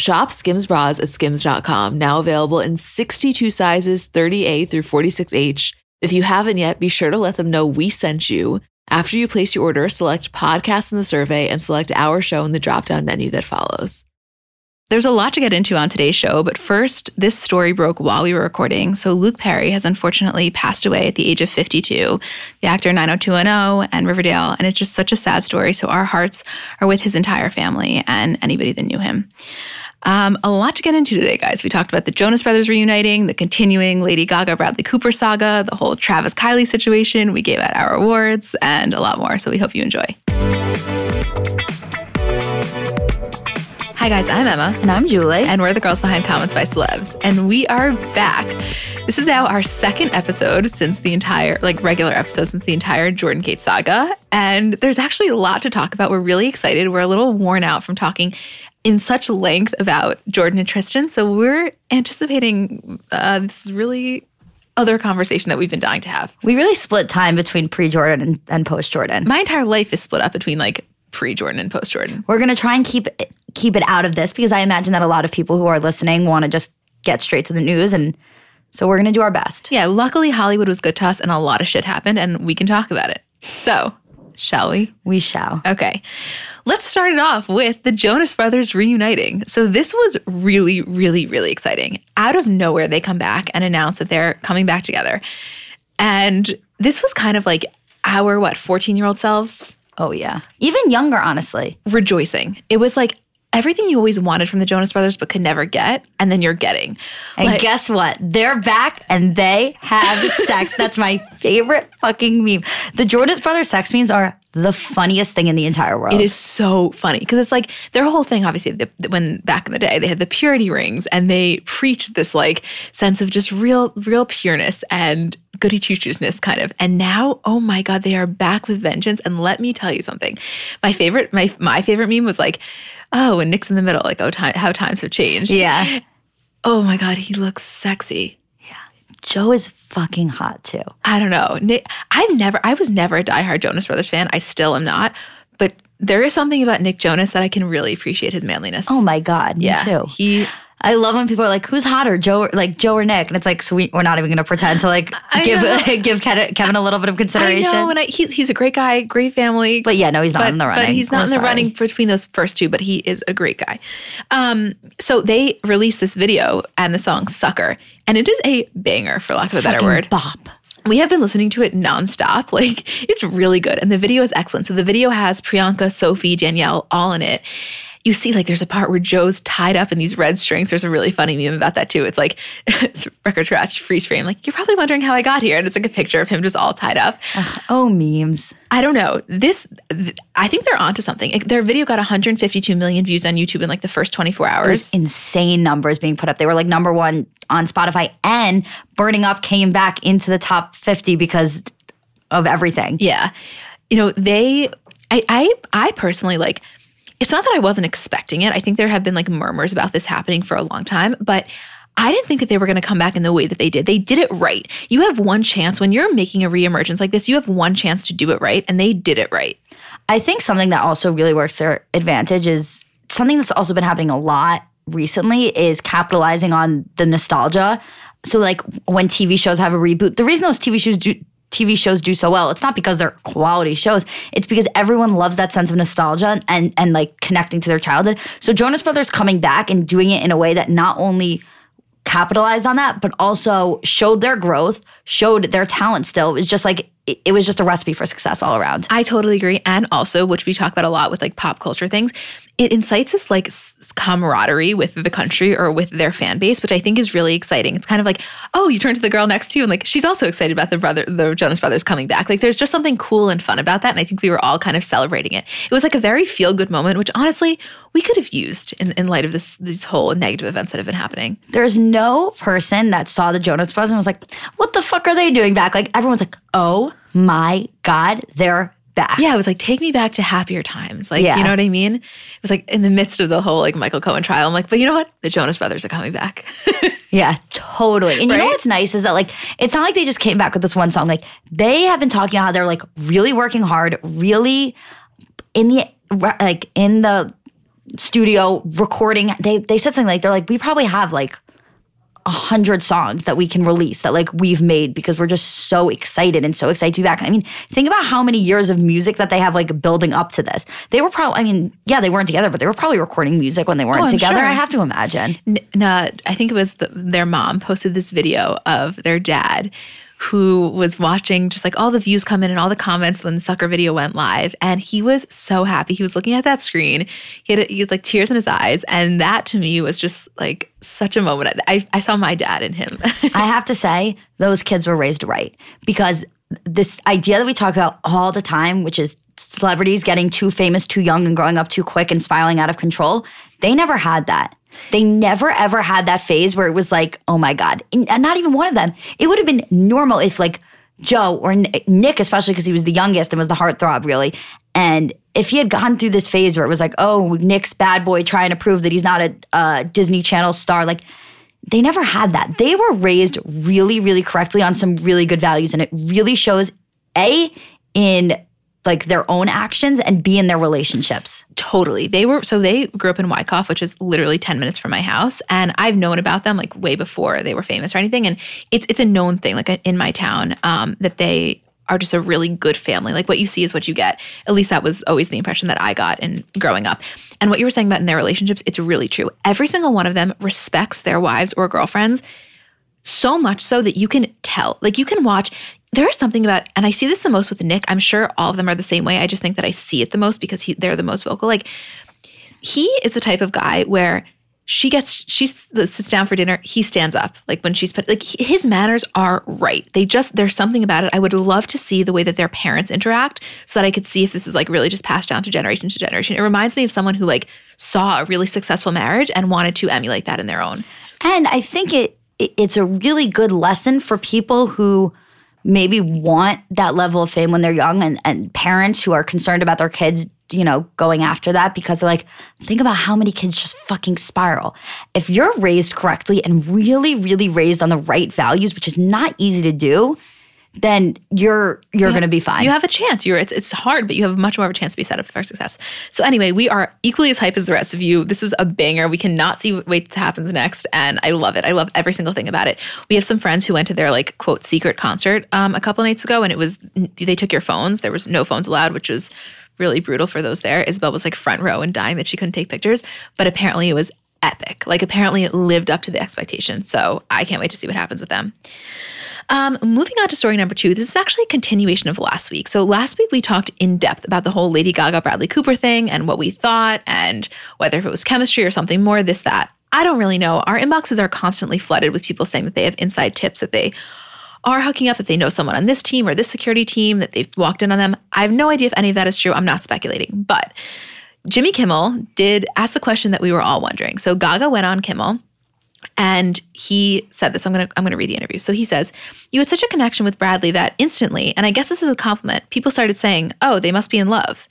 Shop Skims bras at skims.com, now available in 62 sizes, 30A through 46H. If you haven't yet, be sure to let them know we sent you. After you place your order, select podcast in the survey and select our show in the drop down menu that follows. There's a lot to get into on today's show, but first, this story broke while we were recording. So, Luke Perry has unfortunately passed away at the age of 52, the actor 90210 and Riverdale, and it's just such a sad story. So, our hearts are with his entire family and anybody that knew him. Um, a lot to get into today, guys. We talked about the Jonas Brothers reuniting, the continuing Lady Gaga Bradley Cooper saga, the whole Travis Kylie situation. We gave out our awards and a lot more. So we hope you enjoy. Hi, guys. I'm Emma. And I'm Julie. And we're the girls behind Comments by Celebs. And we are back. This is now our second episode since the entire, like regular episode since the entire Jordan Kate saga. And there's actually a lot to talk about. We're really excited. We're a little worn out from talking in such length about Jordan and Tristan. So we're anticipating uh, this really other conversation that we've been dying to have. We really split time between pre Jordan and, and post Jordan. My entire life is split up between like pre Jordan and post Jordan. We're gonna try and keep it, keep it out of this because I imagine that a lot of people who are listening want to just get straight to the news, and so we're gonna do our best. Yeah, luckily Hollywood was good to us, and a lot of shit happened, and we can talk about it. So, shall we? We shall. Okay. Let's start it off with the Jonas Brothers reuniting. So, this was really, really, really exciting. Out of nowhere, they come back and announce that they're coming back together. And this was kind of like our, what, 14 year old selves Oh, yeah. Even younger, honestly. rejoicing. It was like everything you always wanted from the Jonas Brothers but could never get, and then you're getting. And Like- guess what? They're back and they have sex. That's my favorite fucking meme. The Jonas Brothers sex memes are the funniest thing in the entire world. It is so funny because it's like their whole thing. Obviously, the, when back in the day they had the purity rings and they preached this like sense of just real, real pureness and goody two shoesness kind of. And now, oh my god, they are back with vengeance. And let me tell you something. My favorite, my my favorite meme was like, oh, and Nick's in the middle, like oh, time, how times have changed. Yeah. Oh my god, he looks sexy. Yeah. Joe is fucking hot too. I don't know. Nick, I've never, I was never a diehard Jonas Brothers fan. I still am not. But there is something about Nick Jonas that I can really appreciate his manliness. Oh my God. Me yeah, too. He, I love when people are like, "Who's hotter, Joe? Or, like Joe or Nick?" And it's like, sweet. We're not even going to pretend to like I give give Kevin, a little bit of I consideration. know, and I, he's he's a great guy, great family. but yeah, no, he's not in the running. But he's not We're in the sorry. running between those first two, but he is a great guy. Um, so they released this video and the song Sucker, and it is a banger, for lack of a better word. Bop. We have been listening to it nonstop. Like, it's really good. And the video is excellent. So the video has Priyanka, Sophie, Danielle all in it. You see, like, there's a part where Joe's tied up in these red strings. There's a really funny meme about that, too. It's like, it's record scratch, freeze frame. Like, you're probably wondering how I got here. And it's like a picture of him just all tied up. Oh, memes. I don't know. This, th- I think they're onto something. It- Their video got 152 million views on YouTube in like the first 24 There's hours. insane numbers being put up. They were like number one on Spotify, and Burning Up came back into the top 50 because of everything. Yeah. You know, they I I I personally like it's not that I wasn't expecting it. I think there have been like murmurs about this happening for a long time, but I didn't think that they were going to come back in the way that they did. They did it right. You have one chance when you're making a reemergence like this, you have one chance to do it right, and they did it right. I think something that also really works their advantage is something that's also been happening a lot recently is capitalizing on the nostalgia. So like when TV shows have a reboot, the reason those TV shows do TV shows do so well, it's not because they're quality shows. It's because everyone loves that sense of nostalgia and and like connecting to their childhood. So Jonas Brothers coming back and doing it in a way that not only capitalized on that, but also showed their growth, showed their talent still. It was just like it, was just a recipe for success all around. I totally agree. And also, which we talk about a lot with like pop culture things, it incites this like camaraderie with the country or with their fan base, which I think is really exciting. It's kind of like, oh, you turn to the girl next to you and like she's also excited about the brother, the Jonas Brothers coming back. Like there's just something cool and fun about that. And I think we were all kind of celebrating it. It was like a very feel good moment, which honestly we could have used in, in light of this these whole negative events that have been happening. There's no person that saw the Jonas Brothers and was like, "What the fuck are they doing back?" Like everyone's like, "Oh my god, they're back." Yeah, it was like take me back to happier times. Like, Yeah. you know what I mean? It was like in the midst of the whole like Michael Cohen trial. I'm like, but you know what? The Jonas Brothers are coming back. Yeah, totally. And you know what's nice is that like it's not like they just came back with this one song. Like they have been talking about how they're like really working hard, really in the like in the studio recording. They they said something like they're like we probably have like a hundred songs that we can release that like we've made because we're just so excited and so excited to be back. I mean, think about how many years of music that they have like building up to this. They were probably, I mean, yeah, they weren't together, but they were probably recording music when they weren't Oh, together. sure. I have to imagine. N- no, I think it was the, their mom posted this video of their dad who was watching just like all the views come in and all the comments when the sucker video went live. And he was so happy. He was looking at that screen. He had, he had like tears in his eyes. And that to me was just like such a moment. I, I saw my dad in him. I have to say, those kids were raised right. Because this idea that we talk about all the time, which is celebrities getting too famous too young and growing up too quick and spiraling out of control, they never had that. They never ever had that phase where it was like, oh my God. And not even one of them. It would have been normal if, like, Joe or Nick, especially because he was the youngest and was the heartthrob, really. And if he had gone through this phase where it was like, oh, Nick's bad boy trying to prove that he's not a uh, Disney Channel star, like, they never had that. They were raised really, really correctly on some really good values. And it really shows A, in like their own actions and B, in their relationships. Totally. They were so they grew up in Wyckoff, which is literally 10 minutes from my house. And I've known about them like way before they were famous or anything. And it's it's a known thing, like in my town, um, that they are just a really good family. Like what you see is what you get. At least that was always the impression that I got in growing up. And what you were saying about in their relationships, it's really true. Every single one of them respects their wives or girlfriends so much so that you can tell. Like you can watch. There is something about, and I see this the most with Nick. I'm sure all of them are the same way. I just think that I see it the most because he, they're the most vocal. Like he is the type of guy where she gets she sits down for dinner he stands up like when she's put like his manners are right. They just there's something about it. I would love to see the way that their parents interact so that i could see if this is like really just passed down to generation to generation. It reminds me of someone who like saw a really successful marriage and wanted to emulate that in their own. And I think it, it it's a really good lesson for people who maybe want that level of fame when they're young and, and parents who are concerned about their kids, you know, going after that because they're like, think about how many kids just fucking spiral. If you're raised correctly and really, really raised on the right values, which is not easy to do, then you're you're gonna be fine. You have a chance. You're it's it's hard, but you have much more of a chance to be set up for success. So anyway, we are equally as hype as the rest of you. This was a banger. We cannot see what wait to happens next, and I love it. I love every single thing about it. We have some friends who went to their like quote secret concert um, a couple nights ago, and it was they took your phones. There was no phones allowed, which was really brutal for those there. Isabel was like front row and dying that she couldn't take pictures, but apparently it was epic. Like apparently it lived up to the expectation. So I can't wait to see what happens with them. Um, moving on to story number two, this is actually a continuation of last week. So last week we talked in depth about the whole Lady Gaga Bradley Cooper thing and what we thought and whether if it was chemistry or something more, this, that. I don't really know. Our inboxes are constantly flooded with people saying that they have inside tips that they are hooking up, that they know someone on this team or this security team, that they've walked in on them. I have no idea if any of that is true. I'm not speculating. But Jimmy Kimmel did ask the question that we were all wondering. So Gaga went on Kimmel and he said this. I'm gonna I'm gonna read the interview. So he says, You had such a connection with Bradley that instantly, and I guess this is a compliment, people started saying, Oh, they must be in love.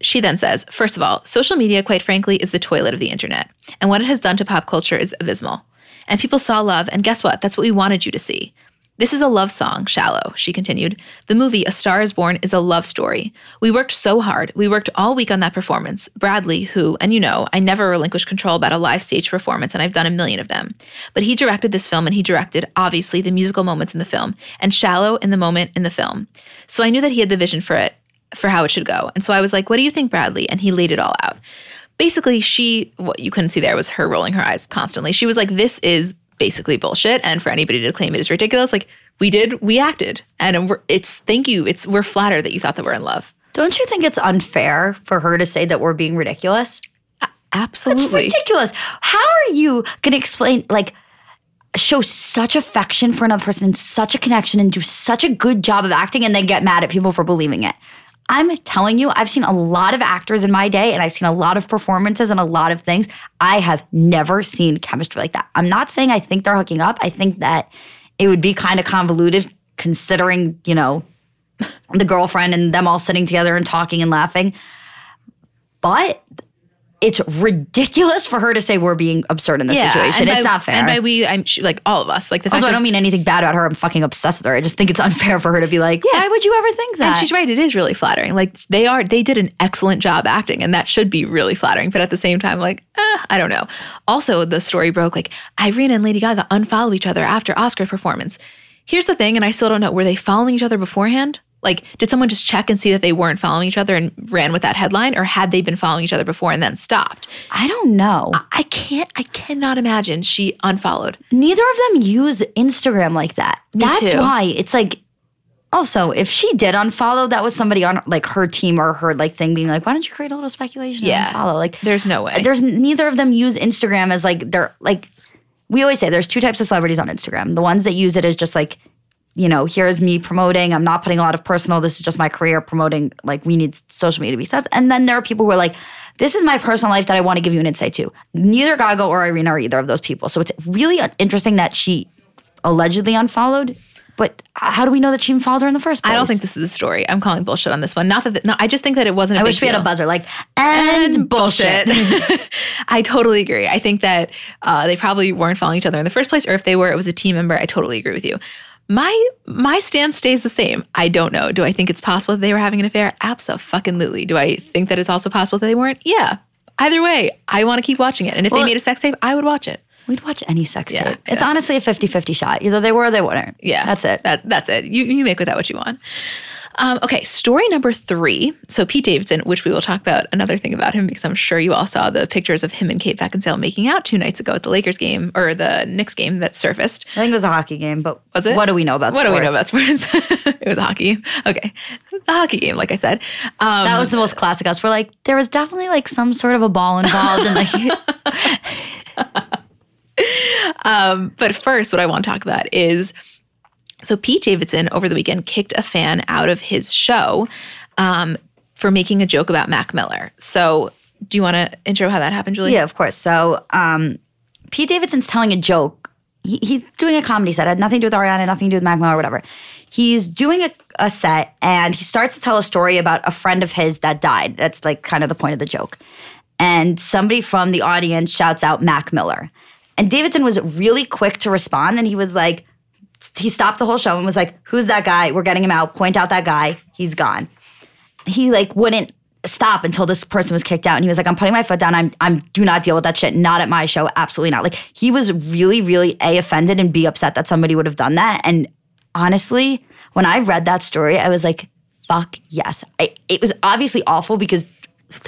She then says, First of all, social media, quite frankly, is the toilet of the internet. And what it has done to pop culture is abysmal. And people saw love, and guess what? That's what we wanted you to see. This is a love song, Shallow, she continued. The movie, A Star is Born, is a love story. We worked so hard. We worked all week on that performance. Bradley, who, and you know, I never relinquish control about a live stage performance, and I've done a million of them. But he directed this film, and he directed, obviously, the musical moments in the film, and Shallow in the moment in the film. So I knew that he had the vision for it, for how it should go. And so I was like, What do you think, Bradley? And he laid it all out. Basically, she, what you couldn't see there was her rolling her eyes constantly. She was like, This is basically bullshit. And for anybody to claim it is ridiculous, like we did, we acted, and it's thank you. It's we're flattered that you thought that we're in love. Don't you think it's unfair for her to say that we're being ridiculous? Absolutely, That's ridiculous. How are you going to explain, like, show such affection for another person and such a connection and do such a good job of acting and then get mad at people for believing it? I'm telling you, I've seen a lot of actors in my day and I've seen a lot of performances and a lot of things. I have never seen chemistry like that. I'm not saying I think they're hooking up. I think that it would be kind of convoluted considering, you know, the girlfriend and them all sitting together and talking and laughing. But it's ridiculous for her to say we're being absurd in this situation. and It's by- not fair. And by we, I'm sh- like all of us, like the fact also, I don't mean anything bad about her. I'm fucking obsessed with her. I just think it's unfair for her to be like, yeah. why would you ever think that? And she's right. It is really flattering. Like they are, they did an excellent job acting, and that should be really flattering. But at the same time, like, eh, I don't know. Also, the story broke like Irina and Lady Gaga unfollow each other after Oscar performance. Here's the thing, and I still don't know. Were they following each other beforehand? Like, did someone just check and see that they weren't following each other and ran with that headline, or had they been following each other before and then stopped? I don't know. I can't. I cannot imagine she unfollowed. Neither of them use Instagram like that. That's too. why it's like. Also, if she did unfollow, that was somebody on like her team or her like thing being like, "Why don't you create a little speculation Yeah. and follow?" Like, There's no way. there's neither of them use Instagram as like they're like. We always say there's two types of celebrities on Instagram. The ones that use it as just like, you know, here's me promoting. I'm not putting a lot of personal. This is just my career promoting. Like we need social media to be success. And then there are people who are like, this is my personal life that I want to give you an insight to. Neither Gaga or Irina are either of those people. So it's really interesting that she allegedly unfollowed. But how do we know that she unfollowed her in the first place? I don't think this is a story. I'm calling bullshit on this one. Not that. No, I just think that it wasn't. I wish we had a buzzer like and, bullshit. I totally agree. I think that uh, they probably weren't following each other in the first place, or if they were, it was a team member. I totally agree with you. My my stance stays the same. I don't know. Do I think it's possible that they were having an affair? Absolutely. Do I think that it's also possible that they weren't? Yeah. Either way, I want to keep watching it. And if Well- they made a sex tape, I would watch it. We'd watch any sex Yeah, tape. It's honestly a 50-50 shot. Either they were or they weren't. Yeah, That's it. That, that's it. You you make with that what you want. Um, okay, story number three. So Pete Davidson, which we will talk about another thing about him because I'm sure you all saw the pictures of him and Kate Beckinsale making out two nights ago at the Lakers game or the Knicks game that surfaced. I think it was a hockey game, but Was it? What do we know about sports? What sports? do we know about sports? it was hockey. Okay, the hockey game, like I said. Um, That was the most classic us. We're like, there was definitely like some sort of a ball involved, and like, Um, but first, what I want to talk about is so Pete Davidson over the weekend kicked a fan out of his show um, for making a joke about Mac Miller. So, do you want to intro how that happened, Julie? yeah, of course. So, um, Pete Davidson's telling a joke. He, he's doing a comedy set. It had nothing to do with Ariana, nothing to do with Mac Miller whatever. He's doing a, a set, and he starts to tell a story about a friend of his that died. That's like kind of the point of the joke. And somebody from the audience shouts out Mac Miller. And Davidson was really quick to respond, and he was like, he stopped the whole show and was like, "Who's that guy? We're getting him out. Point out that guy. He's gone." He like wouldn't stop until this person was kicked out, and he was like, "I'm putting my foot down. I'm I'm do not deal with that shit. Not at my show. Absolutely not." Like he was really really a offended and b upset that somebody would have done that. And honestly, when I read that story, I was like, "Fuck yes." I, it was obviously awful because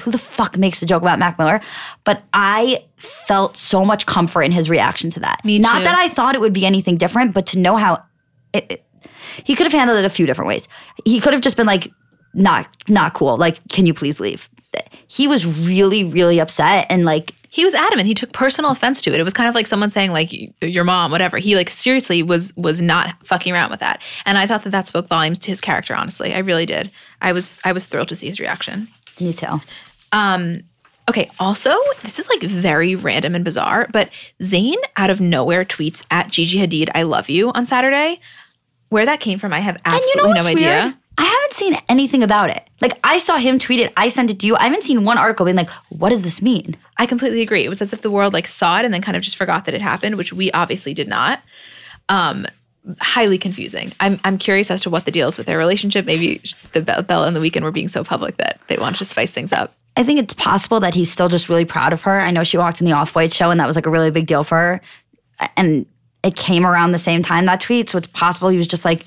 who the fuck makes a joke about Mac Miller? But I felt so much comfort in his reaction to that. Me too. Not that I thought it would be anything different, but to know how it, it- he could have handled it a few different ways. He could have just been like, not not cool. Like, can you please leave? He was really, really upset and like He was adamant. He took personal offense to it. It was kind of like someone saying like your mom, whatever. He like seriously was was not fucking around with that. And I thought that that spoke volumes to his character. Honestly, I really did. I was I was thrilled to see his reaction. You too. Um, Okay, also, this is like very random and bizarre, but Zayn out of nowhere tweets at Gigi Hadid, I love you on Saturday. Where that came from, I have And you absolutely know no idea. weird? I haven't seen anything about it. Like I saw him tweet it, I sent it to you. I haven't seen one article being like, what does this mean? I completely agree. It was as if the world like saw it and then kind of just forgot that it happened, which we obviously did not. Um, highly confusing. I'm I'm curious as to what the deal is with their relationship. Maybe the Bella and the Weeknd were being so public that they wanted to spice things up. I think it's possible that he's still just really proud of her. I know she walked in the Off White show and that was like a really big deal for her. And it came around the same time that tweet. So it's possible he was just like,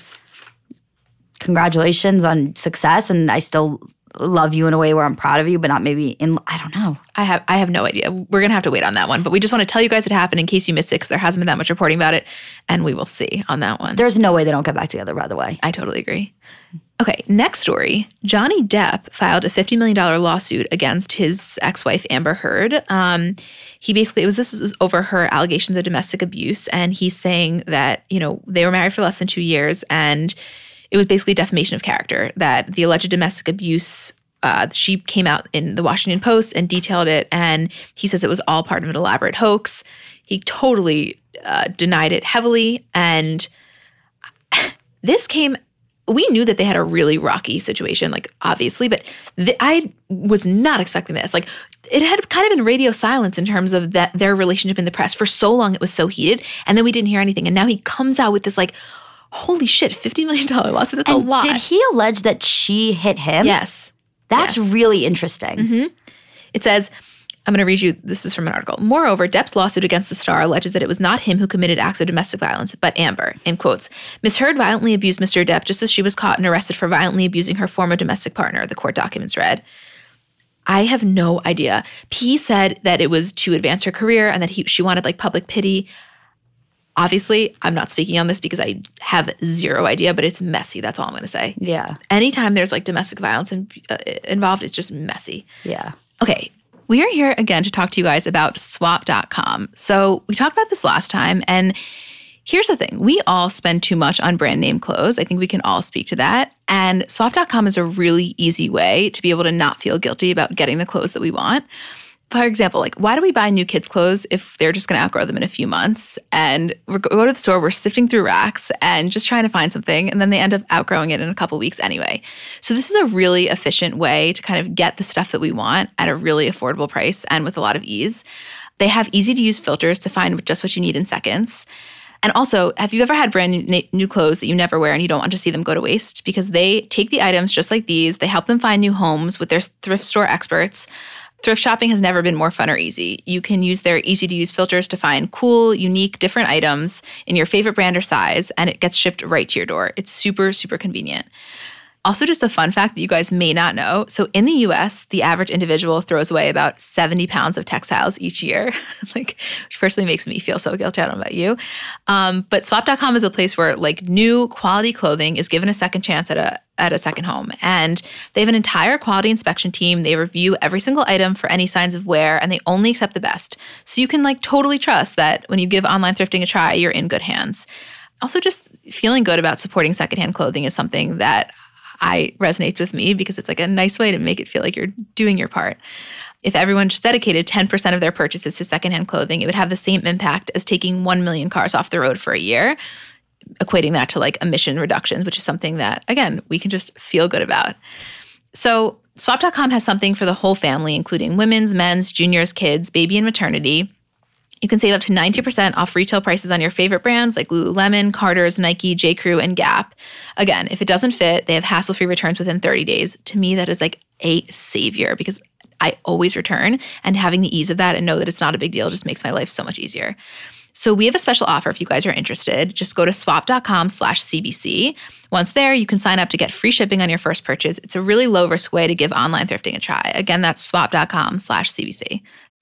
congratulations on success. And I still love you in a way where I'm proud of you, but not maybe in I don't know. I have I have no idea. We're gonna have to wait on that one. But we just want to tell you guys it happened in case you missed it because there hasn't been that much reporting about it. And we will see on that one. There's no way they don't get back together, by the way. I totally agree. Okay, next story. Johnny Depp filed a $50 million lawsuit against his ex wife, Amber Heard. Um, he basically, it was this was over her allegations of domestic abuse. And he's saying that, you know, they were married for less than two years and it was basically defamation of character that the alleged domestic abuse uh, she came out in the Washington Post and detailed it, and he says it was all part of an elaborate hoax. He totally uh, denied it heavily, and this came we knew that they had a really rocky situation, like obviously, but th- I was not expecting this. Like it had kind of been radio silence in terms of that their relationship in the press for so long. It was so heated, and then we didn't hear anything. And now he comes out with this like, holy shit, fifty million dollar lawsuit. That's and a lot. Did he allege that she hit him? Yes, that's yes. really interesting. Mm-hmm. It says I'm going to read you this is from an article. Moreover, Depp's lawsuit against the star alleges that it was not him who committed acts of domestic violence, but Amber. In quotes, Ms. Heard violently abused Mr. Depp just as she was caught and arrested for violently abusing her former domestic partner, the court documents read. I have no idea. P said that it was to advance her career and that he, she wanted like public pity. Obviously, I'm not speaking on this because I have zero idea, but it's messy. That's all I'm going to say. Yeah. Anytime there's like domestic violence in, uh, involved, it's just messy. Yeah. Okay, we are here again to talk to you guys about swap.com. So, we talked about this last time, and here's the thing we all spend too much on brand name clothes. I think we can all speak to that. And swap.com is a really easy way to be able to not feel guilty about getting the clothes that we want for example, like why do we buy new kids' clothes if they're just going to outgrow them in a few months? And we go to the store, we're sifting through racks and just trying to find something, and then they end up outgrowing it in a couple weeks anyway. So this is a really efficient way to kind of get the stuff that we want at a really affordable price and with a lot of ease. They have easy to use filters to find just what you need in seconds. And also, have you ever had brand new clothes that you never wear and you don't want to see them go to waste? Because they take the items just like these, they help them find new homes with their thrift store experts. Thrift shopping has never been more fun or easy. You can use their easy to use filters to find cool, unique, different items in your favorite brand or size, and it gets shipped right to your door. It's super, super convenient. Also, just a fun fact that you guys may not know. So, in the US, the average individual throws away about 70 pounds of textiles each year, like, which personally makes me feel so guilty. I don't know about you. Um, but swap.com is a place where, like, new quality clothing is given a second chance at a, at a second home. And they have an entire quality inspection team. They review every single item for any signs of wear and they only accept the best. So, you can, like, totally trust that when you give online thrifting a try, you're in good hands. Also, just feeling good about supporting secondhand clothing is something that I resonates with me because it's like a nice way to make it feel like you're doing your part. If everyone just dedicated 10% of their purchases to secondhand clothing, it would have the same impact as taking 1 million cars off the road for a year, equating that to like emission reductions, which is something that, again, we can just feel good about. So, swap.com has something for the whole family, including women's, men's, juniors, kids, baby, and maternity. You can save up to 90% off retail prices on your favorite brands like Lululemon, Carter's, Nike, J. Crew, and Gap. Again, if it doesn't fit, they have hassle free returns within 30 days. To me, that is like a savior because I always return, and having the ease of that and know that it's not a big deal just makes my life so much easier. So we have a special offer if you guys are interested. Just go to swap.com slash CBC. Once there, you can sign up to get free shipping on your first purchase. It's a really low risk way to give online thrifting a try. Again, that's swap.com slash CBC.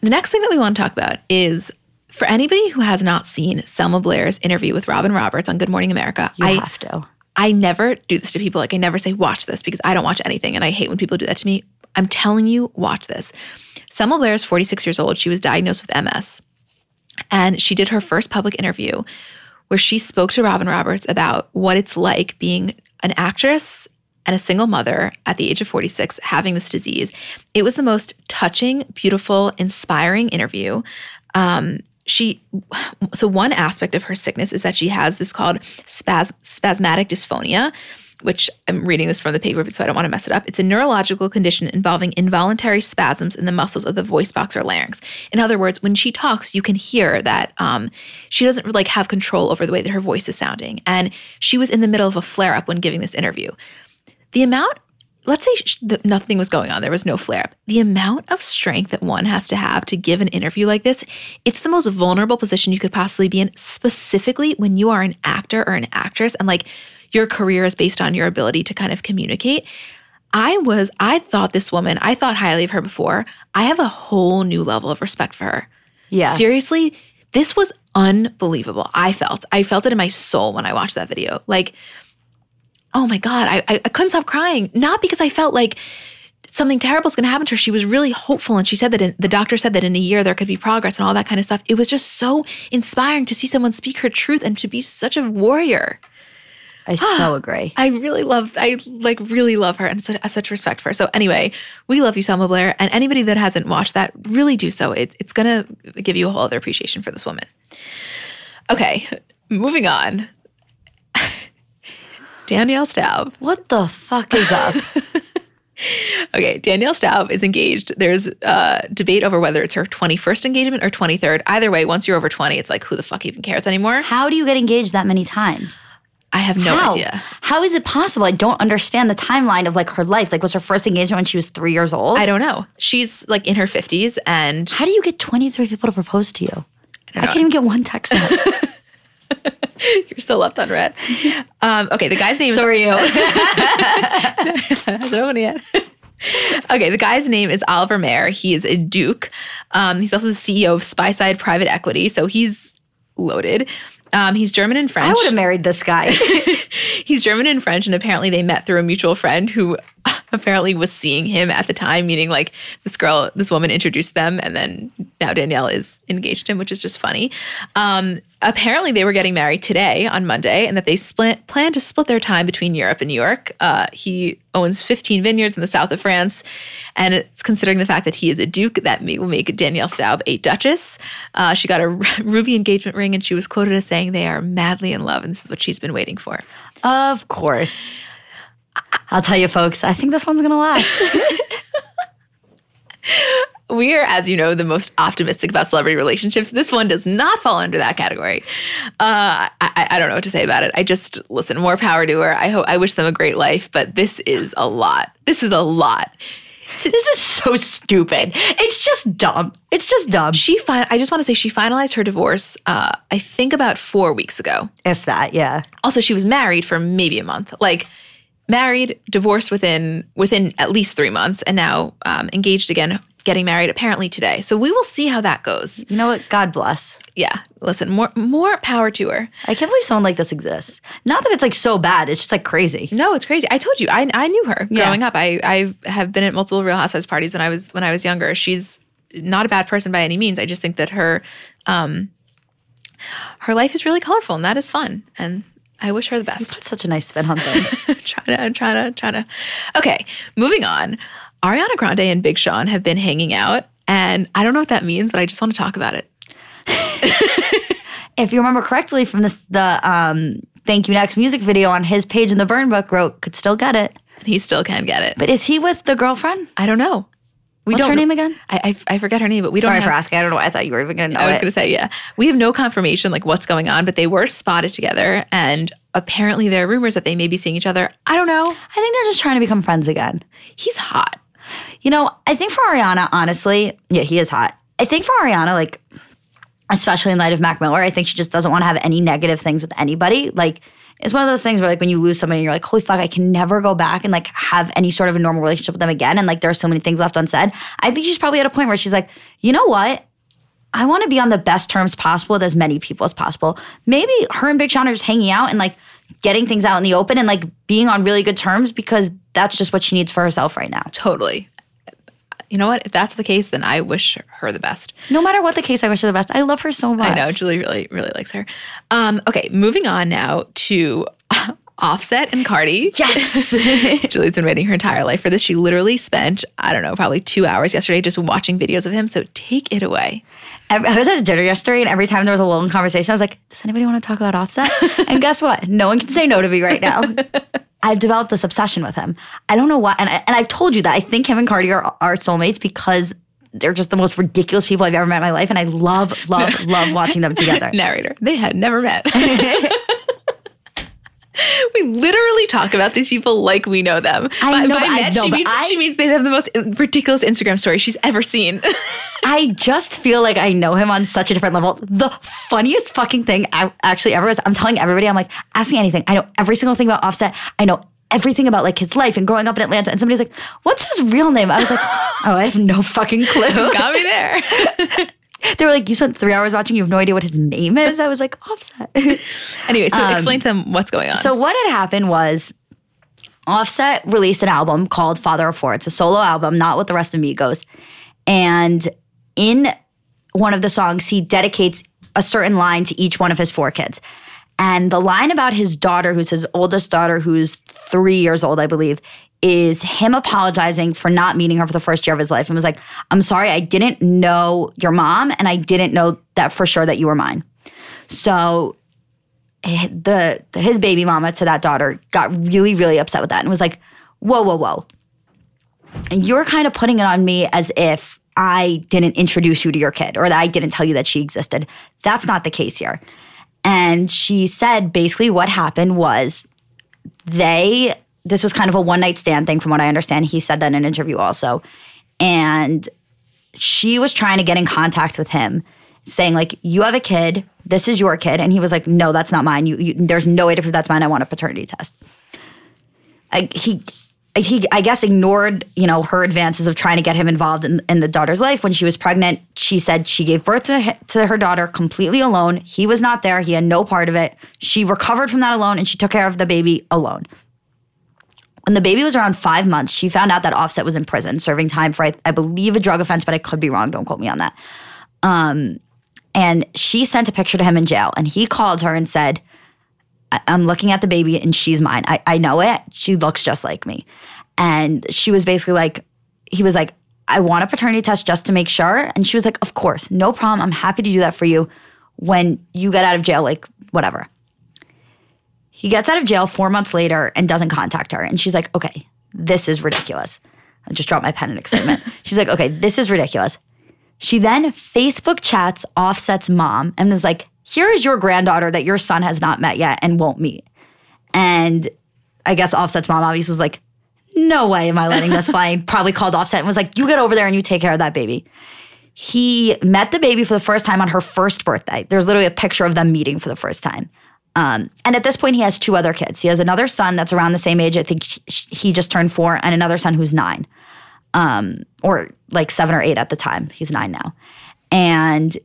The next thing that we want to talk about is for anybody who has not seen Selma Blair's interview with Robin Roberts on Good Morning America, You I, have to. I never do this to people. Like, I never say, watch this because I don't watch anything and I hate when people do that to me. I'm telling you, watch this. Selma Blair is 46 years old. She was diagnosed with MS. And she did her first public interview where she spoke to Robin Roberts about what it's like being an actress and a single mother at the age of 46 having this disease. It was the most touching, beautiful, inspiring interview. Um, she so one aspect of her sickness is that she has this called spas, spasmodic dysphonia which i'm reading this from the paper so i don't want to mess it up it's a neurological condition involving involuntary spasms in the muscles of the voice box or larynx in other words when she talks you can hear that um, she doesn't like have control over the way that her voice is sounding and she was in the middle of a flare-up when giving this interview the amount let's say sh- th- nothing was going on. There was no flare up the amount of strength that one has to have to give an interview like this it's the most vulnerable position you could possibly be in specifically when you are an actor or an actress and like your career is based on your ability to kind of communicate. I was i thought this woman i thought highly of her before. I have a whole new level of respect for her. Yeah. seriously this was unbelievable. I felt i felt it in my soul when i watched that video. Like oh my god I, I, I couldn't stop crying. Not because i felt like something terrible is going to happen to her. She was really hopeful and she said that in, the doctor said that in a year there could be progress and all that kind of stuff. It was just so inspiring to see someone speak her truth and to be such a warrior. I ah, so agree. i really love i like really love her and such, have such respect for her. So anyway we love you selma blair and anybody that hasn't watched that really do so. It, it's going to give you a whole other appreciation for this woman. Okay moving on danielle staub What the fuck is up? Okay, Danielle Staub is engaged. There's uh, debate over whether it's her 21st engagement or 23rd. Either way, once you're over 20, it's like, who the fuck even cares anymore? How do you get engaged that many times? I have no How? idea. How is it possible? I don't understand the timeline of like her life. Like, was her first engagement when she was three years old? I don't know. She's like in her 50s and How do you get 23 people to propose to you? I, know. can't even get one text back. you're still left on red. Um, okay, the guy's name is. Sorry, you. hasn't opened yet. okay, the guy's name is Oliver Maier. He is a Duke. Um, he's also the CEO of Spyside Private Equity, so he's loaded. Um, he's German and French. I would have married this guy. he's German and French, and apparently they met through a mutual friend who apparently was seeing him at the time, meaning like this girl, this woman introduced them, and then now Danielle is engaged to him, which is just funny. Um, apparently they were getting married today on Monday, and that they split, plan to split their time between Europe and New York. Uh, he owns 15 vineyards in the south of France, and it's considering the fact that he is a duke that will make Danielle Staub a duchess. Uh, she got a ruby engagement ring, and she was quoted as saying they are madly in love, and this is what she's been waiting for. of course. I'll tell you, folks, I think this one's going to last. we are, as you know, the most optimistic about celebrity relationships. This one does not fall under that category. Uh, I, I don't know what to say about it. I just listen. More power to her. I hope. I wish them a great life, but this is a lot. This is a lot. this is so stupid. It's just dumb. It's just dumb. She. Fin- I just want to say she finalized her divorce. Uh, I think about four weeks ago. If that, yeah. Also, she was married for maybe a month. Like married, divorced within within at least three months, and now um, engaged again. Getting married apparently today. So we will see how that goes. You know what? God bless. Yeah, listen, more more power to her. I can't believe someone like this exists. Not that it's like so bad. It's just like crazy. No, it's crazy. I told you, I I knew her Yeah. growing up. I I have been at multiple Real Housewives parties when I was when I was younger. She's not a bad person by any means. I just think that her um her life is really colorful and that is fun. And I wish her the best. Put such a nice spin on things. trying to, trying to, trying to. Okay, moving on. Ariana Grande and Big Sean have been hanging out, and I don't know what that means, but I just want to talk about it. if you remember correctly from this, the um, Thank You Next music video on his page in the burn book, wrote, could still get it. He still can get it. But is he with the girlfriend? I don't know. We What's don't her name again? I, I I forget her name, but we Sorry don't have, for asking. I don't know. I thought you were even going to know I was going to say, yeah. We have no confirmation like what's going on, but they were spotted together and apparently there are rumors that they may be seeing each other. I don't know. I think they're just trying to become friends again. He's hot. You know, I think for Ariana, honestly, yeah, he is hot. I think for Ariana, like, especially in light of Mac Miller, I think she just doesn't want to have any negative things with anybody. Like, it's one of those things where, like, when you lose somebody, you're like, holy fuck, I can never go back and, like, have any sort of a normal relationship with them again. And, like, there are so many things left unsaid. I think she's probably at a point where she's like, you know what? I want to be on the best terms possible with as many people as possible. Maybe her and Big Sean are just hanging out and, like, getting things out in the open and, like, being on really good terms because that's just what she needs for herself right now. Totally. You know what? If that's the case, then I wish her the best. No matter what the case, I wish her the best. I love her so much. I know Julie really, really likes her. Um, okay, moving on now to Offset and Cardi. Yes. Julie's been waiting her entire life for this. She literally spent, I don't know, probably two hours yesterday just watching videos of him. So take it away. I was at a dinner yesterday, and every time there was a long conversation, I was like, "Does anybody want to talk about Offset?" and guess what? No one can say no to me right now. I've developed this obsession with him. I don't know why, and I, and I've told you that I think him and Cardi are, are soulmates because they're just the most ridiculous people I've ever met in my life, and I love, love, love watching them together. Narrator, they had never met. we literally talk about these people like we know them. I By- know, by but I- no, she, means, I- she means they have the most ridiculous Instagram story she's ever seen. I just feel like I know him on such a different level. The funniest fucking thing I actually ever was, I'm telling everybody, I'm like, ask me anything. I know every single thing about Offset. I know everything about like his life and growing up in Atlanta. And somebody's like, what's his real name? I was like, oh, I have no fucking clue. Got me there. They were like, you spent three hours watching, you have no idea what his name is. I was like, Offset. anyway, so explain to them what's going on. So what had happened was Offset released an album called Father of Four. It's a solo album, not with the rest of Migos. And in one of the songs, he dedicates a certain line to each one of his four kids. And the line about his daughter, who's his oldest daughter, who's three years old, I believe, is him apologizing for not meeting her for the first year of his life and was like, I'm sorry, I didn't know your mom and I didn't know that for sure that you were mine. So eh, the his baby mama to that daughter got really really upset with that and was like whoa whoa whoa. And you're kind of putting it on me as if i didn't introduce you to your kid or that i didn't tell you that she existed. That's not the case here. And she said basically what happened was they this was kind of a one night stand thing from what i understand. He said that in an interview also. And she was trying to get in contact with him saying like you have a kid. This is your kid. And he was like no that's not mine. You, you there's no way to prove that's mine. I want a paternity test. I, he he i guess ignored you know her advances of trying to get him involved in, in the daughter's life. When she was pregnant she said she gave birth to, to her daughter completely alone. He was not there. He had no part of it. She recovered from that alone and she took care of the baby alone when the baby was around five months, she found out that Offset was in prison, serving time for, I, I believe, a drug offense, but I could be wrong. Don't quote me on that. Um, and she sent a picture to him in jail, and he called her and said, I- I'm looking at the baby, and she's mine. I, I know it. She looks just like me. And she was basically like, he was like, I want a paternity test just to make sure. And she was like, Of course, no problem. I'm happy to do that for you when you get out of jail, like, whatever. He gets out of jail four months later and doesn't contact her. And she's like, okay, this is ridiculous. I just dropped my pen in excitement. she's like, okay, this is ridiculous. She then Facebook chats Offset's mom and is like, here is your granddaughter that your son has not met yet and won't meet. And I guess Offset's mom obviously was like, no way am I letting this fly. Probably called Offset and was like, you get over there and you take care of that baby. He met the baby for the first time on her first birthday. There's literally a picture of them meeting for the first time. Um, and at this point, he has two other kids. He has another son that's around the same age. I think he just turned four, and another son who's nine, um, or like seven or eight at the time. He's nine now. And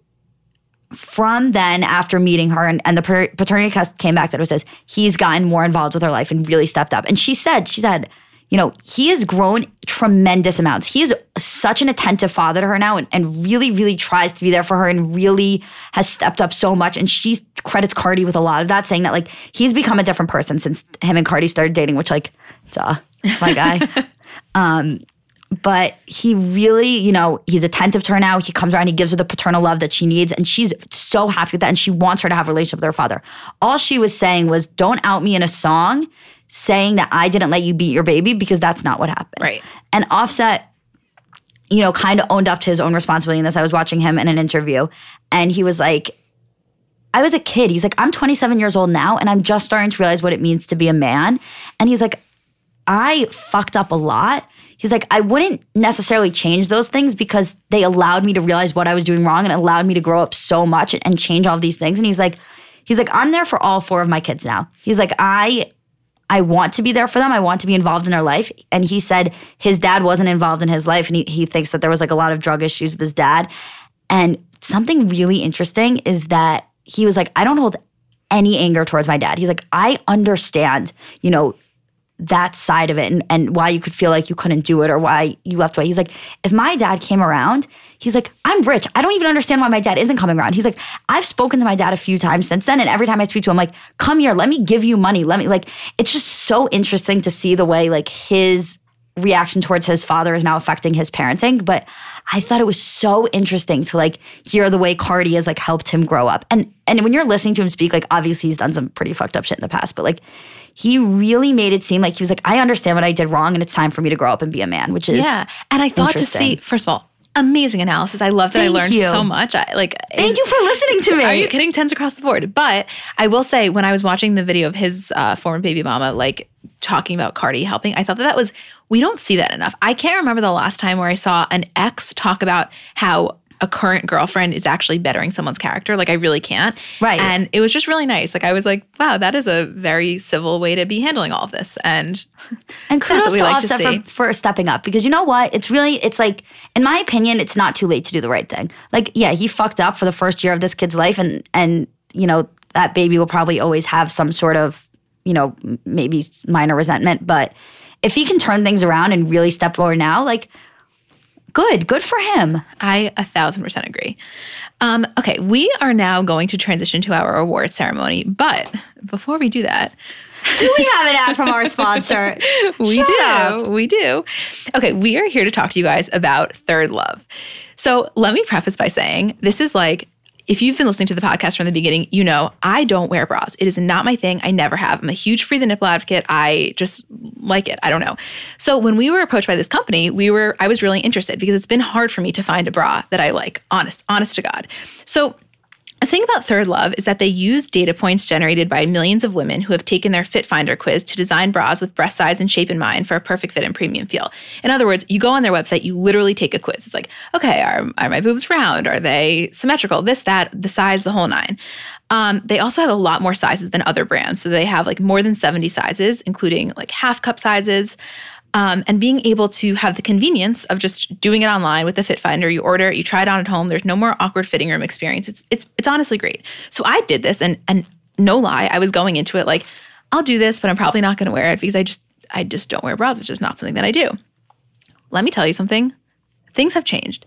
from then, after meeting her, and, and the paternity test came back that it says he's gotten more involved with her life and really stepped up. And she said, she said, you know, he has grown tremendous amounts. He is such an attentive father to her now and, and really, really tries to be there for her and really has stepped up so much. And she credits Cardi with a lot of that, saying that like he's become a different person since him and Cardi started dating, which like, duh, it's my guy. um, but he really, you know, he's attentive to her now. He comes around, he gives her the paternal love that she needs, and she's so happy with that. And she wants her to have a relationship with her father. All she was saying was, "Don't out me in a song." Saying that I didn't let you beat your baby because that's not what happened. Right. And Offset you know, kind of owned up to his own responsibility in this. I was watching him in an interview and he was like, I was a kid. He's like, I'm 27 years old now and I'm just starting to realize what it means to be a man. And he's like, I fucked up a lot. He's like, I wouldn't necessarily change those things because they allowed me to realize what I was doing wrong and allowed me to grow up so much and change all these things. And he's like, he's like, I'm there for all four of my kids now. He's like, I I want to be there for them. I want to be involved in their life. And he said his dad wasn't involved in his life. And he, he thinks that there was like a lot of drug issues with his dad. And something really interesting is that he was like, I don't hold any anger towards my dad. He's like, I understand, you know, that side of it and, and why you could feel like you couldn't do it or why you left away. He's like, if my dad came around, he's like, I'm rich. I don't even understand why my dad isn't coming around. He's like, I've spoken to my dad a few times since then. And every time I speak to him, I'm like, come here, let me give you money. Let me like, it's just so interesting to see the way like his reaction towards his father is now affecting his parenting. But I thought it was so interesting to like hear the way Cardi has like helped him grow up. And and when you're listening to him speak, like obviously he's done some pretty fucked up shit in the past, but like he really made it seem like he was like, I understand what I did wrong and it's time for me to grow up and be a man, which is Yeah. And I thought to see, first of all, amazing analysis. I love that I learned you. so much. I like Thank you for listening to me. Are you kidding? Tens across the board. But I will say, when I was watching the video of his uh, former baby mama, like talking about Cardi helping, I thought that that was, we don't see that enough. I can't remember the last time where I saw an ex talk about how a current girlfriend is actually bettering someone's character. Like, I really can't. Right. And it was just really nice. Like, I was like, wow, that is a very civil way to be handling all of this. And And kudos to like to Offset see. for, for stepping up because you know what? It's really, it's like, in my opinion, it's not too late to do the right thing. Like, yeah, he fucked up for the first year of this kid's life, and and you know that baby will probably always have some sort of, you know, maybe minor resentment. But if he can turn things around and really step forward now, like, good, good for him. I a thousand percent agree. Um, okay, we are now going to transition to our award ceremony. But before we do that, Do we have an ad from our sponsor? we Shut do. up. We do. Okay, we are here to talk to you guys about Third Love. So let me preface by saying this is like, if you've been listening to the podcast from the beginning, you know I don't wear bras. It is not my thing. I never have. I'm a huge free the nipple advocate. I just like it. I don't know. So when we were approached by this company, we were I was really interested because it's been hard for me to find a bra that I like. Honest, honest to God. So the thing about Third Love is that they use data points generated by millions of women who have taken their Fit Finder quiz to design bras with breast size and shape in mind for a perfect fit and premium feel. In other words, you go on their website, you literally take a quiz. It's like, okay, are, are my boobs round? Are they symmetrical? This, that, the size, the whole nine. Um, they also have a lot more sizes than other brands. So they have like more than 70 sizes, including like half cup sizes. Um, and being able to have the convenience of just doing it online with the Fit Finder, you order it, you try it on at home. There's no more awkward fitting room experience. It's it's it's honestly great. So I did this, and and no lie, I was going into it like, I'll do this, but I'm probably not going to wear it because I just I just don't wear bras. It's just not something that I do. Let me tell you something. Things have changed.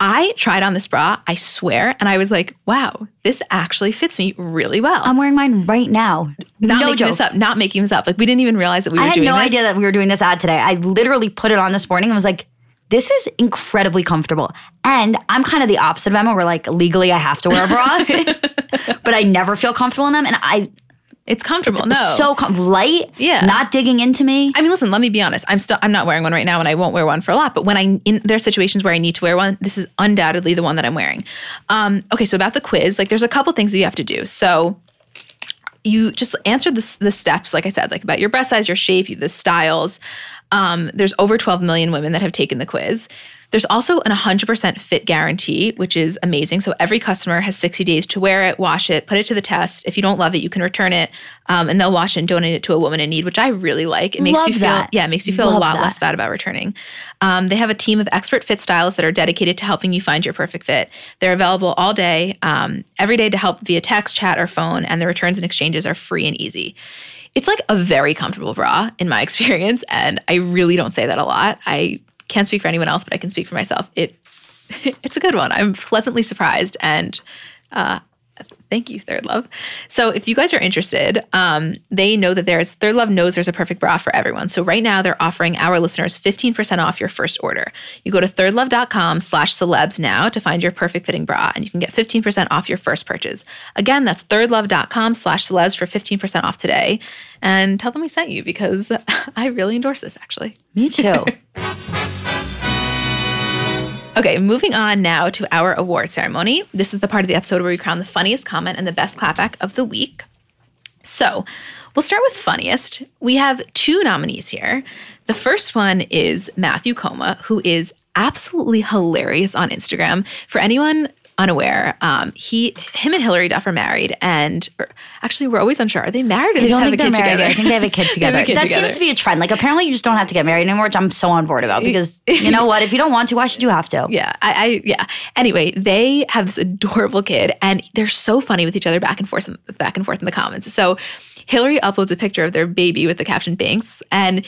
I tried on this bra, I swear, and I was like, wow, this actually fits me really well. I'm wearing mine right now. not no making joke. this up, not making this up. Like we didn't even realize that we were doing this. I had no idea that we were doing this ad today. I literally put it on this morning and was like, this is incredibly comfortable. And I'm kind of the opposite of Emma, where like legally I have to wear a bra, but I never feel comfortable in them. And I It's comfortable. no. It's so com- light, Yeah. not digging into me. I mean, listen, let me be honest. I'm still I'm not wearing one right now and I won't wear one for a lot, but when I in there are situations where I need to wear one, this is undoubtedly the one that I'm wearing. Um, okay, so about the quiz, like there's a couple things that you have to do. So you just answer the, the steps, like I said, like about your breast size, your shape, the styles. Um, there's over 12 million women that have taken the quiz. There's also an 100% fit guarantee, which is amazing. So every customer has 60 days to wear it, wash it, put it to the test. If you don't love it, you can return it, um, and they'll wash it and donate it to a woman in need, which I really like. It makes Love you feel, that. yeah, it makes you feel a lot that. less bad about returning. Um, they have a team of expert fit stylists that are dedicated to helping you find your perfect fit. They're available all day, um, every day to help via text, chat, or phone, and the returns and exchanges are free and easy. It's like a very comfortable bra in my experience, and I really don't say that a lot. I can't speak for anyone else, but I can speak for myself. It it's a good one. I'm pleasantly surprised, and uh, Thank you, Third Love. So, if you guys are interested, um, they know that there's Third Love knows there's a perfect bra for everyone. So, right now they're offering our listeners 15% off your first order. You go to thirdlove.com slash celebs now to find your perfect fitting bra, and you can get 15% off your first purchase. Again, that's thirdlove.com slash celebs for 15% off today. And tell them we sent you because I really endorse this actually. Me too. Okay, moving on now to our award ceremony. This is the part of the episode where we crown the funniest comment and the best clapback of the week. So, we'll start with funniest. We have two nominees here. The first one is Matthew Koma, who is absolutely hilarious on Instagram. For anyone unaware, um, he, him, and Hilary Duff are married, and or, actually, we're always unsure: are they married or they just don't have a think they're kid married. together? I think they have a kid together. a kid that together. seems to be a trend. Like apparently you just don't have to get married anymore, which I'm so on board about because you know what? If you don't want to, why should you have to? Yeah, I, I yeah. Anyway, they have this adorable kid, and they're so funny with each other back and forth, back and forth in the comments. So, Hilary uploads a picture of their baby with the caption "Banks" and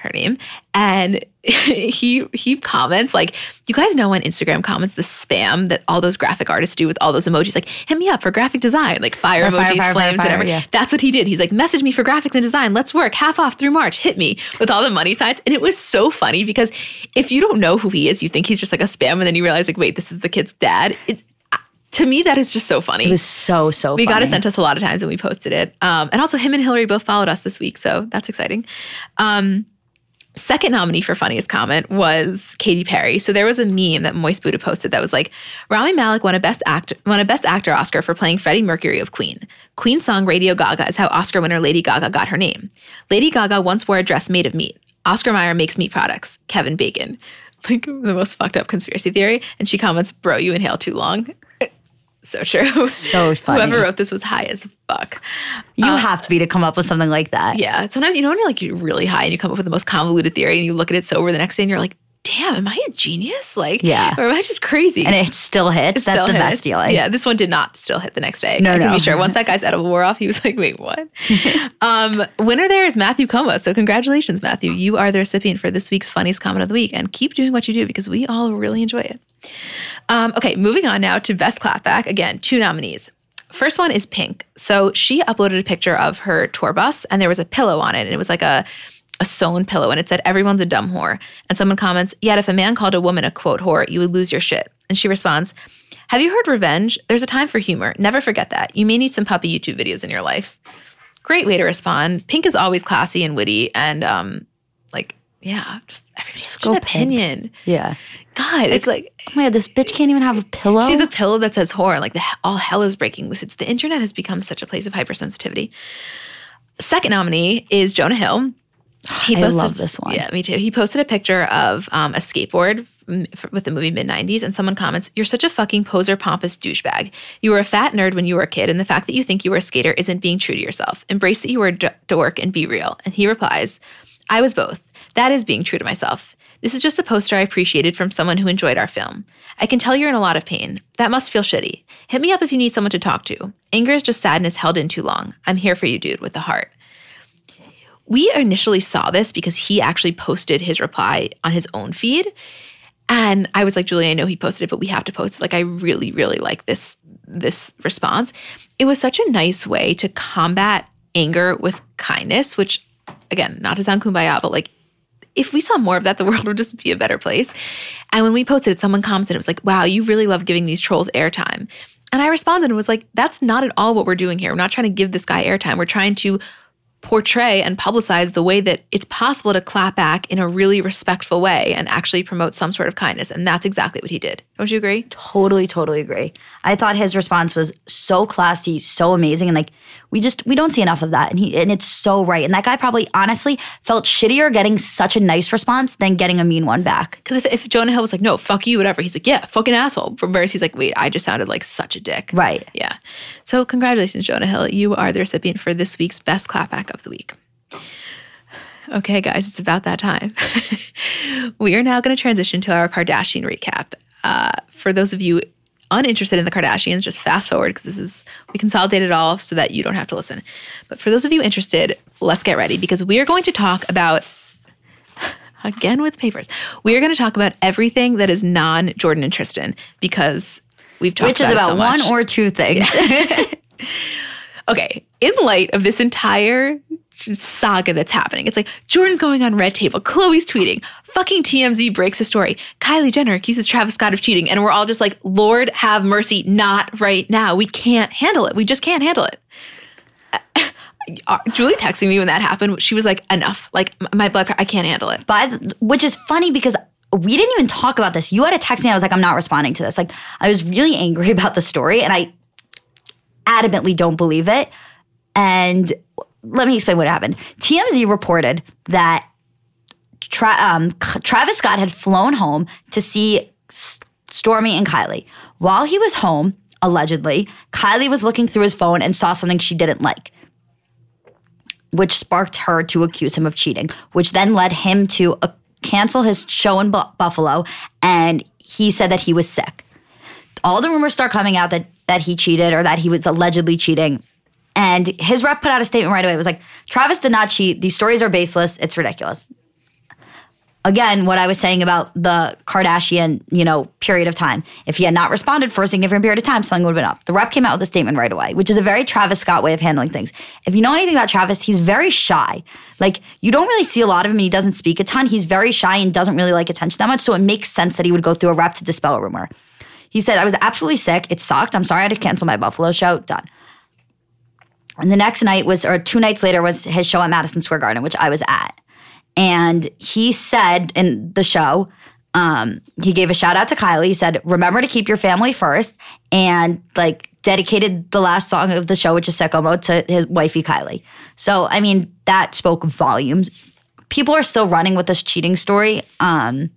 her name, and he he comments like, "You guys know on Instagram comments the spam that all those graphic artists do with all those emojis, like hit me up for graphic design, like fire Fire, emojis, fire, fire, flames, fire, whatever." yeah. That's what he did. He's like, "Message me for graphics and design. Let's work. Half off through March. Hit me with all the money signs." And it was so funny because if you don't know who he is, you think he's just like a spam, and then you realize like, wait, this is the kid's dad. It's to me that is just so funny. It was so so. Funny. We got it sent to us a lot of times and we posted it. Um, and also him and Hilary both followed us this week, so that's exciting. Um, second nominee for funniest comment was Katy Perry. So there was a meme that Moist Buddha posted that was like, Rami Malek won a best act won a best actor Oscar for playing Freddie Mercury of Queen. Queen's song Radio Gaga is how Oscar winner Lady Gaga got her name. Lady Gaga once wore a dress made of meat. Oscar Mayer makes meat products. Kevin Bacon. Like the most fucked up conspiracy theory. And she comments, Bro, you inhale too long. So true. So funny. Whoever wrote this was high as fuck. You uh, have to be to come up with something like that. Yeah. Sometimes you know when you're like you're really high and you come up with the most convoluted theory and you look at it sober the next day and you're like, damn, am I a genius? Like, Yeah. or am I just crazy? And it still hits. It That's still the best feeling. Yeah, this one did not still hit the next day. No, I can no. be sure. Once that guy's edible wore off, he was like, wait, what? um, winner there is Matthew Koma. So congratulations, Matthew. You are the recipient for this week's funniest comment of the week. And keep doing what you do because we all really enjoy it. Um, okay, moving on now to best clapback. Again, two nominees. First one is Pink. So she uploaded a picture of her tour bus and there was a pillow on it. And it was like a a sewn pillow and it said, Everyone's a dumb whore. And someone comments, Yet if a man called a woman a quote whore, you would lose your shit. And she responds, Have you heard revenge? There's a time for humor. Never forget that. You may need some puppy YouTube videos in your life. Great way to respond. Pink is always classy and witty and um like, yeah, just everybody has such go an Pink. opinion. Yeah. God, it's like Oh my god, this bitch can't even have a pillow. She's a pillow that says whore. Like the, all hell is breaking loose. It's the internet has become such a place of hypersensitivity. Second nominee is Jonah Hill. He I love this one. Yeah, me too. He posted a picture of um, a skateboard with the movie mid 90s, and someone comments, You're such a fucking poser, pompous douchebag. You were a fat nerd when you were a kid, and the fact that you think you were a skater isn't being true to yourself. Embrace that you were a dork and be real. And he replies, I was both. That is being true to myself. This is just a poster I appreciated from someone who enjoyed our film. I can tell you're in a lot of pain. That must feel shitty. Hit me up if you need someone to talk to. Anger is just sadness held in too long. I'm here for you, dude, with the heart. We initially saw this because he actually posted his reply on his own feed. And I was like, Julie, I know he posted it, but we have to post it. Like, I really, really like this this response. It was such a nice way to combat anger with kindness, which again, not to sound kumbaya, but like if we saw more of that, the world would just be a better place. And when we posted it, someone commented, it was like, wow, you really love giving these trolls airtime. And I responded and was like, that's not at all what we're doing here. We're not trying to give this guy airtime. We're trying to portray and publicize the way that it's possible to clap back in a really respectful way and actually promote some sort of kindness. And that's exactly what he did. Don't you agree? Totally, totally agree. I thought his response was so classy, so amazing, and like we just we don't see enough of that. And he and it's so right. And that guy probably honestly felt shittier getting such a nice response than getting a mean one back. Because if, if Jonah Hill was like, no, fuck you, whatever, he's like, yeah, fucking asshole. Whereas he's like, wait, I just sounded like such a dick. Right. Yeah. So congratulations, Jonah Hill. You are the recipient for this week's best clapback of the week. Okay, guys, it's about that time. we are now going to transition to our Kardashian recap. Uh, for those of you uninterested in the Kardashians, just fast forward because this is we consolidated it all so that you don't have to listen. But for those of you interested, let's get ready because we are going to talk about again with papers. We are going to talk about everything that is non Jordyn and Tristan because We've talked Which is about, it about so one or two things. okay, in light of this entire saga that's happening, it's like Jordyn's going on Red Table, Khloé's tweeting, fucking TMZ breaks a story, Kylie Jenner accuses Travis Scott of cheating, and we're all just like, Lord have mercy, not right now. We can't handle it. We just can't handle it. Uh, Julie texting me when that happened, she was like, enough. Like my blood, pressure, I can't handle it. The, which is funny because we didn't even talk about this. You had to text me. I was like, I'm not responding to this. Like, I was really angry about the story, and I adamantly don't believe it. And let me explain what happened. TMZ reported that Tra- um, Travis Scott had flown home to see S- Stormi and Kylie. While he was home, allegedly, Kylie was looking through his phone and saw something she didn't like which sparked her to accuse him of cheating, which then led him to uh, cancel his show in Bu- Buffalo. And he said that he was sick. All the rumors start coming out that that he cheated or that he was allegedly cheating. And his rep put out a statement right away. It was like, Travis did not cheat. These stories are baseless. It's ridiculous. Again, what I was saying about the Kardashian, you know, period of time. If he had not responded for a significant period of time, something would have been up. The rep came out with a statement right away, which is a very Travis Scott way of handling things. If you know anything about Travis, he's very shy. Like, you don't really see a lot of him and he doesn't speak a ton. He's very shy and doesn't really like attention that much. So it makes sense that he would go through a rep to dispel a rumor. He said, I was absolutely sick. It sucked. I'm sorry I had to cancel my Buffalo show. Done. And the next night was, or two nights later, was his show at Madison Square Garden, which I was at. And he said in the show, um, he gave a shout out to Kylie. He said, Remember to keep your family first. And like dedicated the last song of the show, which is Sicko Mode, to his wifey Kylie. So, I mean, that spoke volumes. People are still running with this cheating story. Um,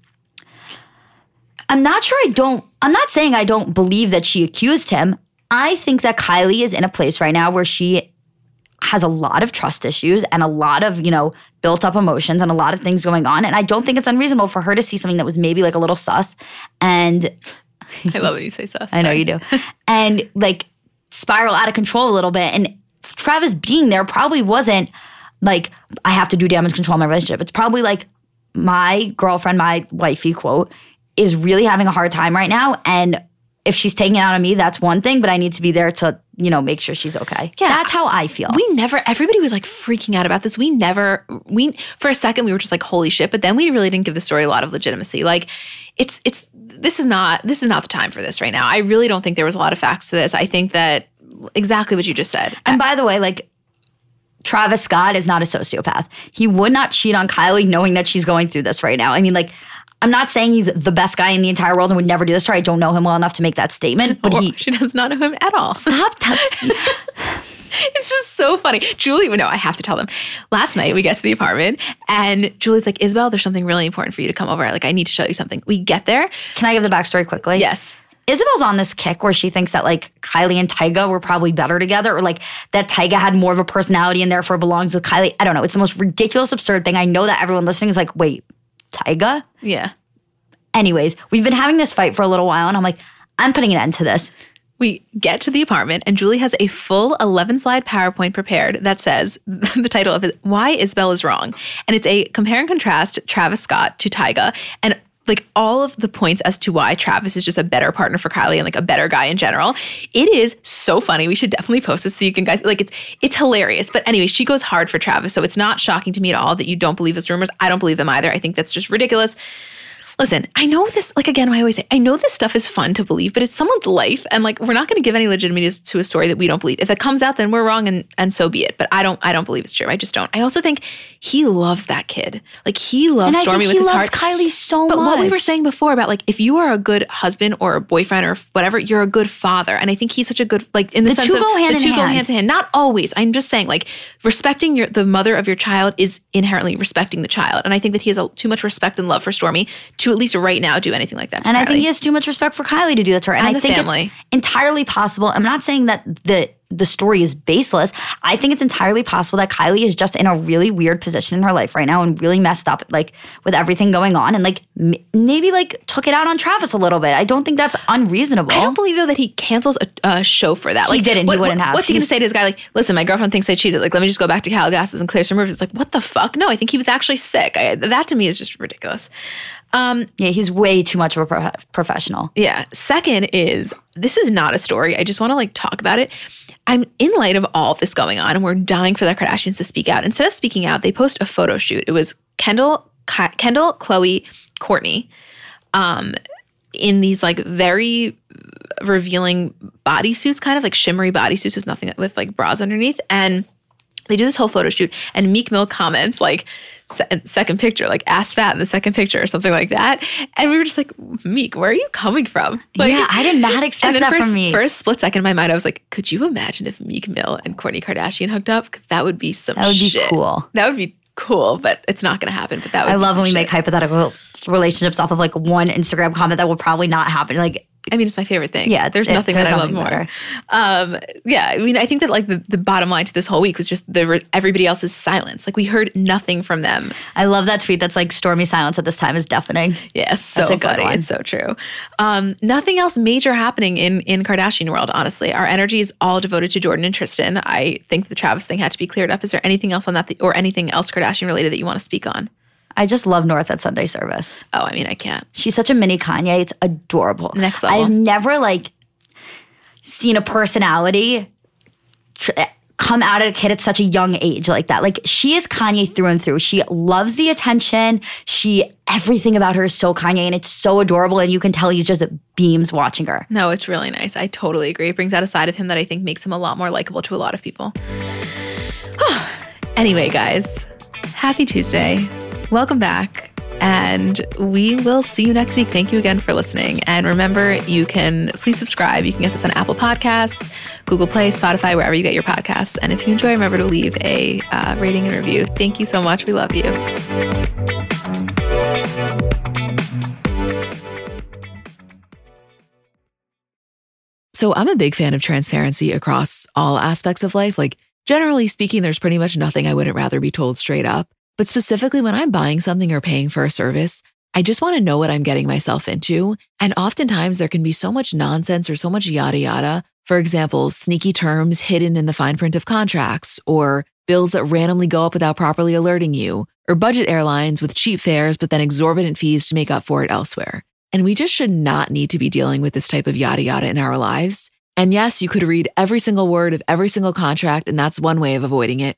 I'm not sure I don't, I'm not saying I don't believe that she accused him. I think that Kylie is in a place right now where she has a lot of trust issues and a lot of, you know, built up emotions and a lot of things going on. And I don't think it's unreasonable for her to see something that was maybe like a little sus and I love when you say sus. I know you do. and like spiral out of control a little bit. And Travis being there probably wasn't like, I have to do damage control in my relationship. It's probably like my girlfriend, my wifey, quote, is really having a hard time right now. And if she's taking it out on me, that's one thing, but I need to be there to, you know, make sure she's okay. Yeah. That's how I feel. We never, everybody was like freaking out about this. We never, we, for a second, we were just like, holy shit. But then we really didn't give the story a lot of legitimacy. Like, it's, it's, this is not, this is not the time for this right now. I really don't think there was a lot of facts to this. I think that exactly what you just said. And by the way, like Travis Scott is not a sociopath. He would not cheat on Kylie knowing that she's going through this right now. I mean, like, I'm not saying he's the best guy in the entire world and would never do this to her. I don't know him well enough to make that statement, but Or he she does not know him at all. stop touching. It's just so funny. Julie, no, I have to tell them. Last night we get to the apartment and Julie's like, Isabel, there's something really important for you to come over. Like, I need to show you something. We get there. Can I give the backstory quickly? Yes. Isabel's on this kick where she thinks that like Kylie and Tyga were probably better together, or like that Tyga had more of a personality and therefore belongs with Kylie. I don't know. It's the most ridiculous, absurd thing. I know that everyone listening is like, wait, Tyga? Yeah. Anyways, we've been having this fight for a little while, and I'm like, I'm putting an end to this. We get to the apartment and Julie has a full 11 slide PowerPoint prepared that says the title of it, Why Isabel is Wrong. And it's a compare and contrast Travis Scott to Tyga and like all of the points as to why Travis is just a better partner for Kylie and like a better guy in general. It is so funny. We should definitely post this so you can guys like it's it's hilarious. But anyway, she goes hard for Travis. So it's not shocking to me at all that you don't believe those rumors. I don't believe them either. I think that's just ridiculous. Listen, I know this, like again, I always say, I know this stuff is fun to believe, but it's someone's life. And like we're not gonna give any legitimacy to a story that we don't believe. If it comes out, then we're wrong and and so be it. But I don't I don't believe it's true. I just don't. I also think he loves that kid. Like he loves And Stormi with he his loves heart. Kylie so But much. But what we were saying before about like if you are a good husband or a boyfriend or whatever, you're a good father. And I think he's such a good like in the, The sense two of go hand the in two go hand. in hand. Not always. I'm just saying like respecting your the mother of your child is inherently respecting the child. And I think that he has a, too much respect and love for Stormi to at least right now do anything like that. To And I think he has too much respect for Kylie to do that to her. And, And I the think family. it's entirely possible. I'm not saying that the the story is baseless. I think it's entirely possible that Kylie is just in a really weird position in her life right now and really messed up, like with everything going on, and like m- maybe like took it out on Travis a little bit. I don't think that's unreasonable. I don't believe though that he cancels a, a show for that. Like he didn't. He wouldn't have. What's he going to He's- say to his guy? Like, listen, my girlfriend thinks I cheated. Like, let me just go back to Calabasas and clear some rivers. It's like, what the fuck? No, I think he was actually sick. I, that to me is just ridiculous. Um, Yeah, he's way too much of a pro- professional. Yeah. Second is this is not a story. I just want to like talk about it. I'm in light of all of this going on, and we're dying for the Kardashians to speak out. Instead of speaking out, they post a photo shoot. It was Kendall, Kendall, Khloé, Kourtney, um, in these like very revealing bodysuits, kind of like shimmery bodysuits with nothing with like bras underneath, and they do this whole photo shoot. And Meek Mill comments like se- second picture, like ass fat in the second picture or something like that. And we were just like, Meek, where are you coming from? Like, yeah, I did not expect that for, from me. a split second in my mind, I was like, could you imagine if Meek Mill and Kourtney Kardashian hooked up? Because that would be some that would be cool. That would be cool, but it's not going to happen. But that would I love when we shit. make hypothetical relationships off of like one Instagram comment that will probably not happen. Like, I mean, it's my favorite thing. Yeah, there's nothing there's that I love nothing more. Um, yeah, I mean, I think that like the, the bottom line to this whole week was just the everybody else's silence. Like we heard nothing from them. I love that tweet that's like stormy silence at this time is deafening. Yes, so That's a good funny. It's so true. Um, nothing else major happening in in Kardashian world. Honestly, our energy is all devoted to Jordyn and Tristan. I think the Travis thing had to be cleared up. Is there anything else on that, th- or anything else Kardashian related that you want to speak on? I just love North at Sunday service. Oh, I mean, I can't. She's such a mini Kanye. It's adorable. Next level. I've never like seen a personality tr- eh, come out of a kid at such a young age like that. Like she is Kanye through and through. She loves the attention. She everything about her is so Kanye and it's so adorable and you can tell he's just beams watching her. No, it's really nice. I totally agree. It brings out a side of him that I think makes him a lot more likable to a lot of people. anyway, guys, happy Tuesday. Welcome back. And we will see you next week. Thank you again for listening. And remember, you can please subscribe. You can get this on Apple Podcasts, Google Play, Spotify, wherever you get your podcasts. And if you enjoy, remember to leave a uh, rating and review. Thank you so much. We love you. So I'm a big fan of transparency across all aspects of life. Like, generally speaking, there's pretty much nothing I wouldn't rather be told straight up. But specifically when I'm buying something or paying for a service, I just want to know what I'm getting myself into. And oftentimes there can be so much nonsense or so much yada yada. For example, sneaky terms hidden in the fine print of contracts, or bills that randomly go up without properly alerting you, or budget airlines with cheap fares but then exorbitant fees to make up for it elsewhere. And we just should not need to be dealing with this type of yada yada in our lives. And yes, you could read every single word of every single contract, and that's one way of avoiding it.